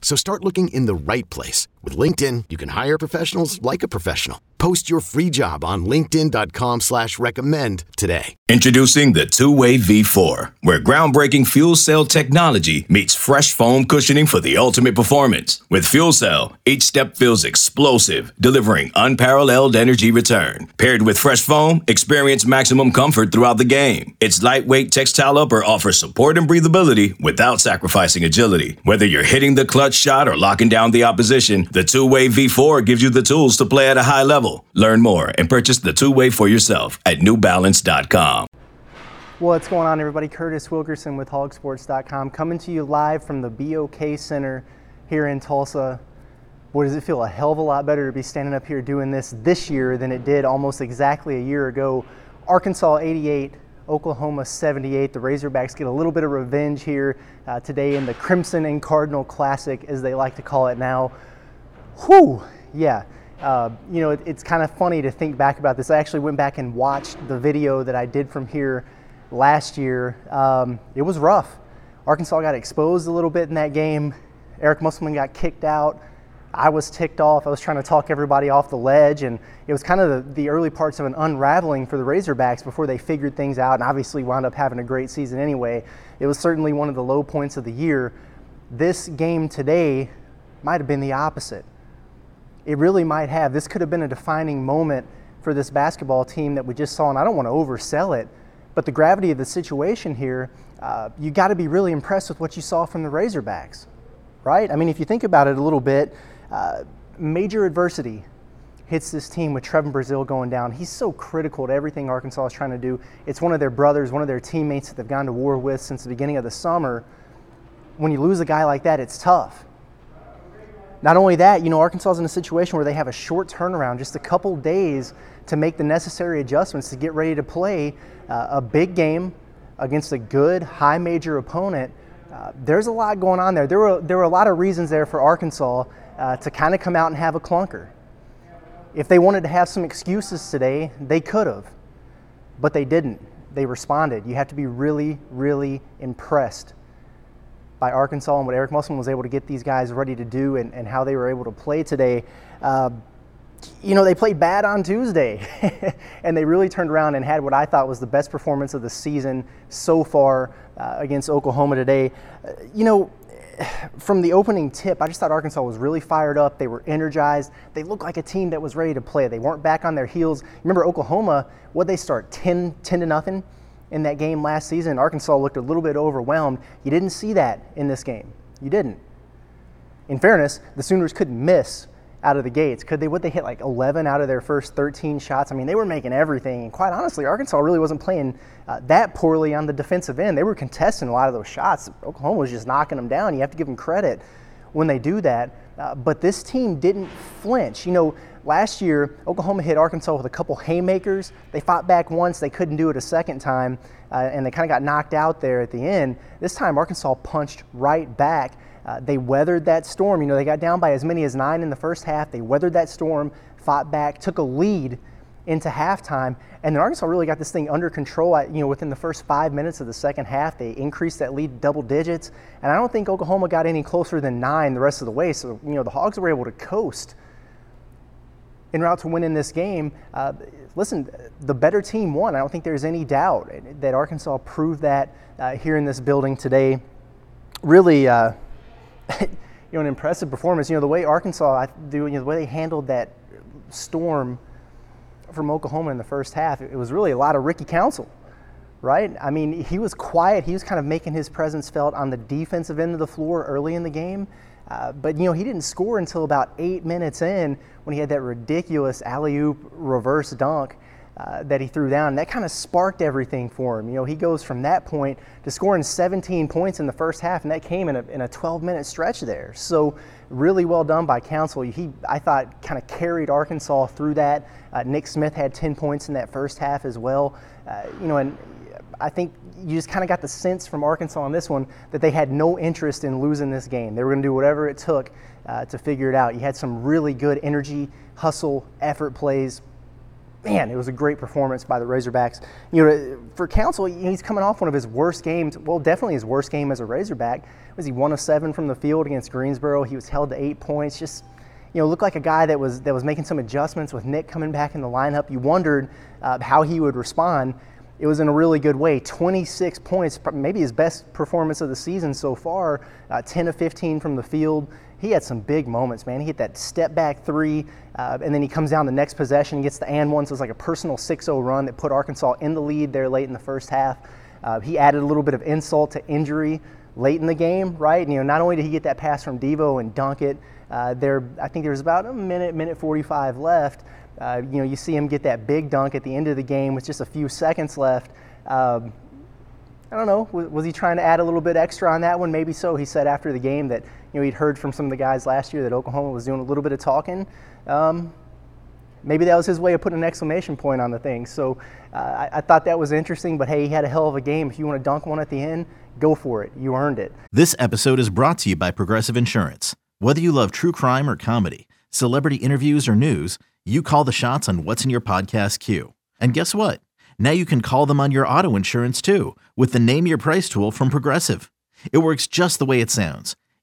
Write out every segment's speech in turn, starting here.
So start looking in the right place. With LinkedIn, you can hire professionals like a professional. Post your free job on linkedin.com slash recommend today. Introducing the two-way V4, where groundbreaking fuel cell technology meets fresh foam cushioning for the ultimate performance. With fuel cell, each step feels explosive, delivering unparalleled energy return. Paired with fresh foam, experience maximum comfort throughout the game. Its lightweight textile upper offers support and breathability without sacrificing agility. Whether you're hitting the clutch shot or locking down the opposition, the two-way V4 gives you the tools to play at a high level. Learn more and purchase the two-way for yourself at newbalance.com. What's going on, everybody? Curtis Wilkerson with hogsports.com coming to you live from the BOK Center here in Tulsa. Boy, does it feel a hell of a lot better to be standing up here doing this this year than it did almost exactly a year ago. Arkansas 88, Oklahoma 78. The Razorbacks get a little bit of revenge here uh, today in the Crimson and Cardinal Classic, as they like to call it now. Whew, yeah. Uh, you know, it, it's kind of funny to think back about this. I actually went back and watched the video that I did from here last year. Um, it was rough. Arkansas got exposed a little bit in that game. Eric Musselman got kicked out. I was ticked off. I was trying to talk everybody off the ledge, and it was kind of the, the, early parts of an unraveling for the Razorbacks before they figured things out and obviously wound up having a great season anyway. It was certainly one of the low points of the year. This game today might have been the opposite. It really might have. This could have been a defining moment for this basketball team that we just saw, and I don't want to oversell it, but the gravity of the situation here, uh, you got to be really impressed with what you saw from the Razorbacks, right? I mean, if you think about it a little bit, uh, major adversity hits this team with Trevon Brazile going down. He's so critical to everything Arkansas is trying to do. It's one of their brothers, one of their teammates that they've gone to war with since the beginning of the summer. When you lose a guy like that, it's tough. Not only that, you know, Arkansas is in a situation where they have a short turnaround, just a couple days to make the necessary adjustments to get ready to play uh, a big game against a good high major opponent. Uh, there's a lot going on there. There were, there were a lot of reasons there for Arkansas uh, to kind of come out and have a clunker. If they wanted to have some excuses today, they could have, but they didn't. They responded. You have to be really, really impressed by Arkansas and what Eric Musselman was able to get these guys ready to do and, and how they were able to play today. Uh, you know, they played bad on Tuesday, and they really turned around and had what I thought was the best performance of the season so far uh, against Oklahoma today. Uh, you know, from the opening tip, I just thought Arkansas was really fired up. They were energized. They looked like a team that was ready to play. They weren't back on their heels. Remember Oklahoma, what they start 10, 10 to nothing in that game last season. Arkansas looked a little bit overwhelmed. You didn't see that in this game. You didn't. In fairness, the Sooners couldn't miss out of the gates. Could they? Would they hit like 11 out of their first 13 shots? I mean, they were making everything. And quite honestly, Arkansas really wasn't playing uh, that poorly on the defensive end. They were contesting a lot of those shots. Oklahoma was just knocking them down. You have to give them credit when they do that. Uh, but this team didn't flinch. You know, last year Oklahoma hit Arkansas with a couple haymakers. They fought back once. They couldn't do it a second time, uh, and they kind of got knocked out there at the end. This time Arkansas punched right back. Uh, they weathered that storm. You know, they got down by as many as nine in the first half. They weathered that storm, fought back, took a lead into halftime, and then Arkansas really got this thing under control. You know, within the first five minutes of the second half, they increased that lead double digits, and I don't think Oklahoma got any closer than nine the rest of the way. So, you know, the Hogs were able to coast en route to winning this game. Uh, listen, the better team won. I don't think there's any doubt that Arkansas proved that uh, here in this building today. Really. Uh, you know, an impressive performance. You know, the way Arkansas do, you know, the way they handled that storm from Oklahoma in the first half, it was really a lot of Ricky Council, right? I mean, he was quiet. He was kind of making his presence felt on the defensive end of the floor early in the game. Uh, but you know, he didn't score until about eight minutes in when he had that ridiculous alley oop reverse dunk uh, that he threw down. That kind of sparked everything for him. You know, he goes from that point to scoring 17 points in the first half, and that came in a, in a 12 minute stretch there. So, really well done by Council. He, I thought, kind of carried Arkansas through that. Uh, Nick Smith had 10 points in that first half as well. Uh, you know, and I think you just kind of got the sense from Arkansas on this one that they had no interest in losing this game. They were going to do whatever it took uh, to figure it out. You had some really good energy, hustle, effort plays. Man, it was a great performance by the Razorbacks. You know, for Council, he's coming off one of his worst games. Well, definitely his worst game as a Razorback. Was he one of seven from the field against Greensboro? He was held to eight points. Just you know, looked like a guy that was that was making some adjustments with Nick coming back in the lineup. You wondered uh, how he would respond it was in a really good way. 26 points, maybe his best performance of the season so far. Uh, 10 of 15 from the field. He had some big moments, man. He hit that step back three, uh, and then he comes down the next possession, gets the and one. So it's like a personal 6 0 run that put Arkansas in the lead there late in the first half. Uh, he added a little bit of insult to injury late in the game, right? And, you know, not only did he get that pass from Devo and dunk it, uh, there, I think there was about a minute, minute 45 left. Uh, you know, you see him get that big dunk at the end of the game with just a few seconds left. Um, I don't know. Was, was, he trying to add a little bit extra on that one? Maybe so. He said after the game that you know he'd heard from some of the guys last year that Oklahoma was doing a little bit of talking. Um, maybe that was his way of putting an exclamation point on the thing. So uh, I, I, thought that was interesting. But hey, he had a hell of a game. If you want to dunk one at the end, go for it. You earned it. This episode is brought to you by Progressive Insurance. Whether you love true crime or comedy, celebrity interviews or news you call the shots on what's in your podcast queue. And guess what? Now you can call them on your auto insurance too with the Name Your Price tool from Progressive. It works just the way it sounds.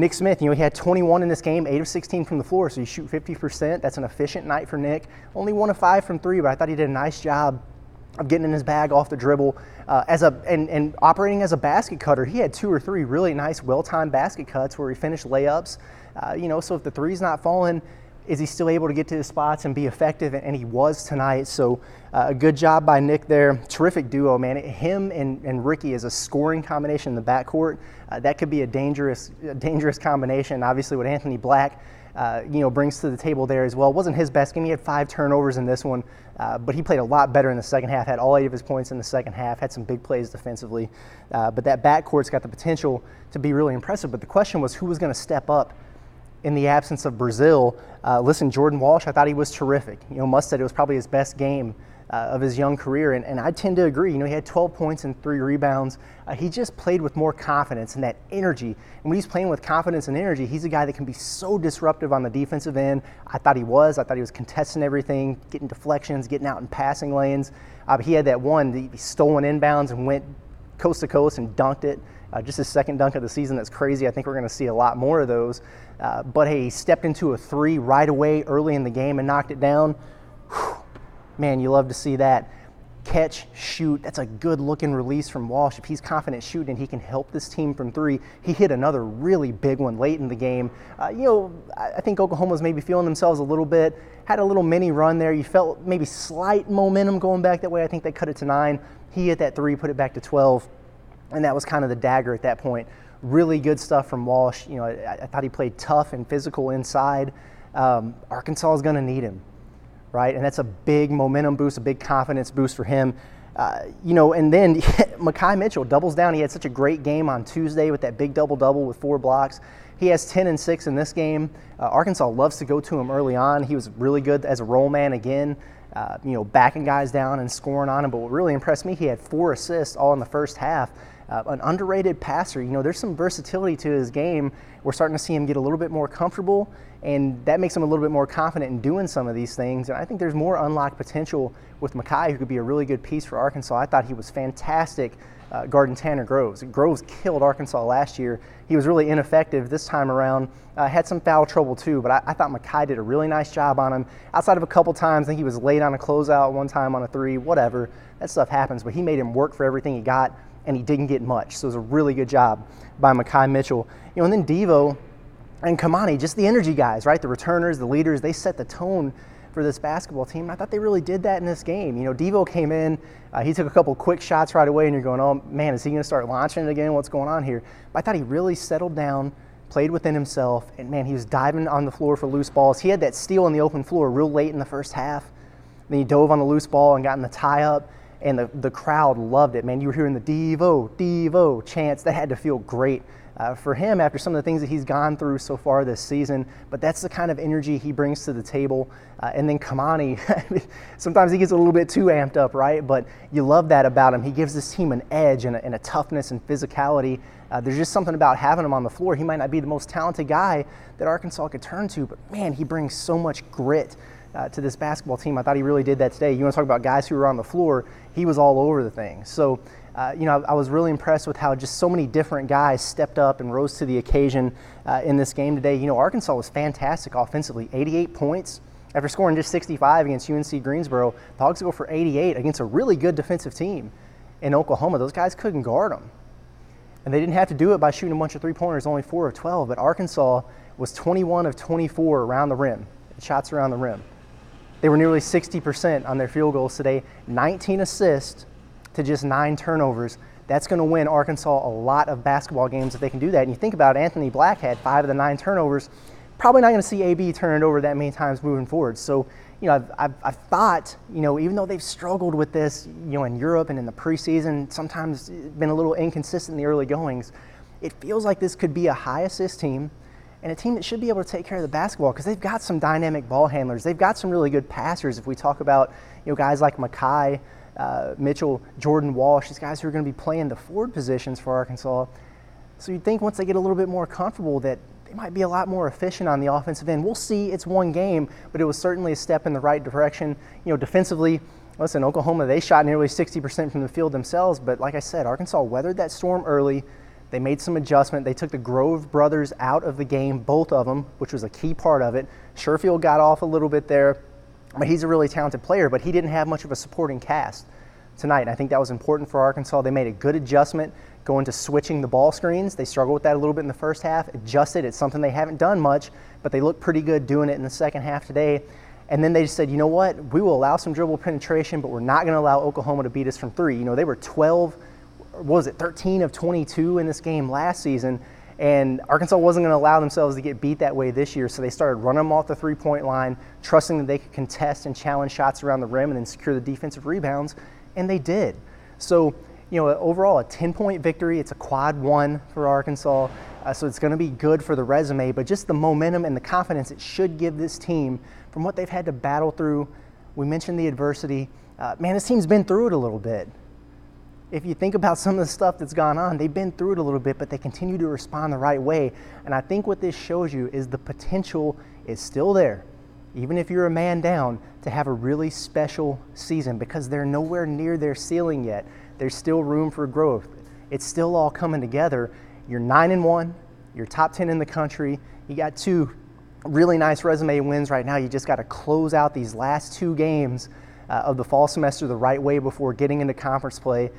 Nick Smith, you know, he had 21 in this game, 8 of 16 from the floor, so you shoot 50%. That's an efficient night for Nick. Only 1 of 5 from 3, but I thought he did a nice job of getting in his bag off the dribble uh, as a and, and operating as a basket cutter. He had two or three really nice, well-timed basket cuts where he finished layups. Uh, you know, so if the three's not falling, is he still able to get to his spots and be effective? And he was tonight. So uh, a good job by Nick there. Terrific duo, man. Him and, and Ricky is a scoring combination in the backcourt. Uh, that could be a dangerous, a dangerous combination. Obviously, what Anthony Black, uh, you know, brings to the table there as well. It wasn't his best game. He had five turnovers in this one, uh, but he played a lot better in the second half. Had all eight of his points in the second half. Had some big plays defensively. Uh, but that backcourt's got the potential to be really impressive. But the question was, who was going to step up? In the absence of Brazile, Uh, listen, Jordan Walsh, I thought he was terrific. You know, Muss said it was probably his best game uh, of his young career, and, and, I tend to agree. You know, he had 12 points and three rebounds. Uh, he just played with more confidence and that energy. And when he's playing with confidence and energy, he's a guy that can be so disruptive on the defensive end. I thought he was. I thought he was contesting everything, getting deflections, getting out in passing lanes. Uh, he had that one, the stolen inbounds and went coast to coast and dunked it. Uh, just his second dunk of the season. That's crazy. I think we're going to see a lot more of those. Uh, but hey, he stepped into a three right away early in the game and knocked it down. Whew. Man, you love to see that. Catch, shoot. That's a good looking release from Walsh. If he's confident shooting, and he can help this team from three. He hit another really big one late in the game. Uh, you know, I think Oklahoma's maybe feeling themselves a little bit. Had a little mini run there. You felt maybe slight momentum going back that way. I think they cut it to nine. He hit that three, put it back to 12 and that was kind of the dagger at that point. Really good stuff from Walsh. You know, I, I thought he played tough and physical inside. Um, Arkansas is going to need him, right? And that's a big momentum boost, a big confidence boost for him. Uh, you know, and then Makhi Mitchell doubles down. He had such a great game on Tuesday with that big double double with four blocks. He has 10 and 6 in this game. Uh, Arkansas loves to go to him early on. He was really good as a roll man again uh, you know, backing guys down and scoring on him. But what really impressed me, he had four assists all in the first half. Uh, an underrated passer. You know, there's some versatility to his game. We're starting to see him get a little bit more comfortable, and that makes him a little bit more confident in doing some of these things. And I think there's more unlocked potential with Makhi, who could be a really good piece for Arkansas. I thought he was fantastic uh, Tanner Groves. Groves killed Arkansas last year. He was really ineffective this time around. Uh, had some foul trouble too, but I, I, thought Makhi did a really nice job on him. Outside of a couple times, I think he was late on a closeout one time on a three, whatever. That stuff happens, but he made him work for everything he got, and he didn't get much. So it was a really good job by Makhi Mitchell. You know, and then Devo and Kamani, just the energy guys, right? The returners, the leaders, they set the tone for this basketball team. I thought they really did that in this game. You know, Devo came in, uh, he took a couple quick shots right away, and you're going, oh man, is he going to start launching it again? What's going on here? But I thought he really settled down, played within himself, and man, he was diving on the floor for loose balls. He had that steal on the open floor real late in the first half. Then he dove on the loose ball and got in the tie up, and the, the crowd loved it. Man, you were hearing the Devo, Devo chants. That had to feel great uh, for him after some of the things that he's gone through so far this season. But that's the kind of energy he brings to the table. Uh, and then Kamani, sometimes he gets a little bit too amped up, right? But you love that about him. He gives this team an edge and a, and a toughness and physicality. Uh, there's just something about having him on the floor. He might not be the most talented guy that Arkansas could turn to, but man, he brings so much grit. Uh, to this basketball team. I thought he really did that today. You want to talk about guys who were on the floor? He was all over the thing. So uh, you know, I, I, was really impressed with how just so many different guys stepped up and rose to the occasion uh, in this game today. You know, Arkansas was fantastic offensively, 88 points. After scoring just 65 against UNC Greensboro, the Hogs go for 88 against a really good defensive team in Oklahoma. Those guys couldn't guard them. And they didn't have to do it by shooting a bunch of three pointers, only 4 of 12. But Arkansas was 21 of 24 around the rim, shots around the rim. They were nearly 60% on their field goals today, 19 assists to just nine turnovers. That's going to win Arkansas a lot of basketball games if they can do that. And you think about it, Anthony Black had five of the nine turnovers. Probably not going to see AB turn it over that many times moving forward. So, you know, I've, I've, I've, thought, you know, even though they've struggled with this, you know, in Europe and in the preseason, sometimes been a little inconsistent in the early goings, it feels like this could be a high assist team and a team that should be able to take care of the basketball because they've got some dynamic ball handlers. They've got some really good passers. If we talk about, you know, guys like Makhi, uh, Mitchell, Jordan Walsh, these guys who are going to be playing the forward positions for Arkansas. So you'd think once they get a little bit more comfortable that they might be a lot more efficient on the offensive end. We'll see. It's one game, but it was certainly a step in the right direction. You know, defensively, listen, Oklahoma, they shot nearly 60% from the field themselves, but like I said, Arkansas weathered that storm early. They made some adjustment. They took the Grove brothers out of the game, both of them, which was a key part of it. Sherfield got off a little bit there. But he's a really talented player, but he didn't have much of a supporting cast tonight. And I think that was important for Arkansas. They made a good adjustment going to switching the ball screens. They struggled with that a little bit in the first half, adjusted. It's something they haven't done much, but they look pretty good doing it in the second half today. And then they just said, you know what? We will allow some dribble penetration, but we're not going to allow Oklahoma to beat us from three. You know, they were 12, what was it, 13 of 22 in this game last season. And Arkansas wasn't going to allow themselves to get beat that way this year, so they started running them off the three point line, trusting that they could contest and challenge shots around the rim and then secure the defensive rebounds, and they did. So, you know, overall, a 10 point victory. It's a quad one for Arkansas, uh, so it's going to be good for the resume, but just the momentum and the confidence it should give this team from what they've had to battle through. We mentioned the adversity. Uh, man, this team's been through it a little bit if you think about some of the stuff that's gone on, they've been through it a little bit, but they continue to respond the right way. And I think what this shows you is the potential is still there, even if you're a man down, to have a really special season because they're nowhere near their ceiling yet. There's still room for growth. It's still all coming together. You're 9 and 1, you're top 10 in the country. You got two really nice resume wins right now. You just got to close out these last two games uh, of the fall semester the right way before getting into conference play.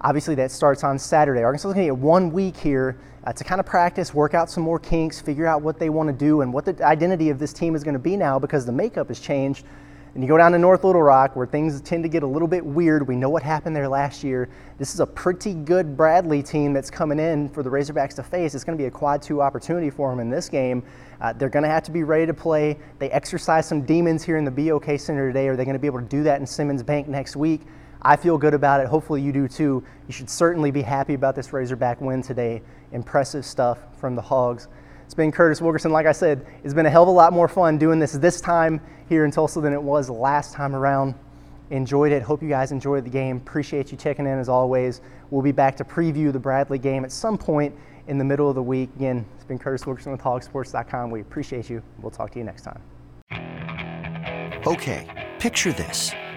Obviously, that starts on Saturday. Arkansas is going to get one week here uh, to kind of practice, work out some more kinks, figure out what they want to do and what the identity of this team is going to be now because the makeup has changed. And you go down to North Little Rock where things tend to get a little bit weird. We know what happened there last year. This is a pretty good Bradley team that's coming in for the Razorbacks to face. It's going to be a quad two opportunity for them in this game. Uh, they're going to have to be ready to play. They exercise some demons here in the BOK Center today. Are they going to be able to do that in Simmons Bank next week? I feel good about it. Hopefully, you do too. You should certainly be happy about this Razorback win today. Impressive stuff from the Hogs. It's been Curtis Wilkerson. Like I said, it's been a hell of a lot more fun doing this this time here in Tulsa than it was last time around. Enjoyed it. Hope you guys enjoyed the game. Appreciate you checking in as always. We'll be back to preview the Bradley game at some point in the middle of the week. Again, it's been Curtis Wilkerson with hogsports.com. We appreciate you. We'll talk to you next time. Okay, picture this.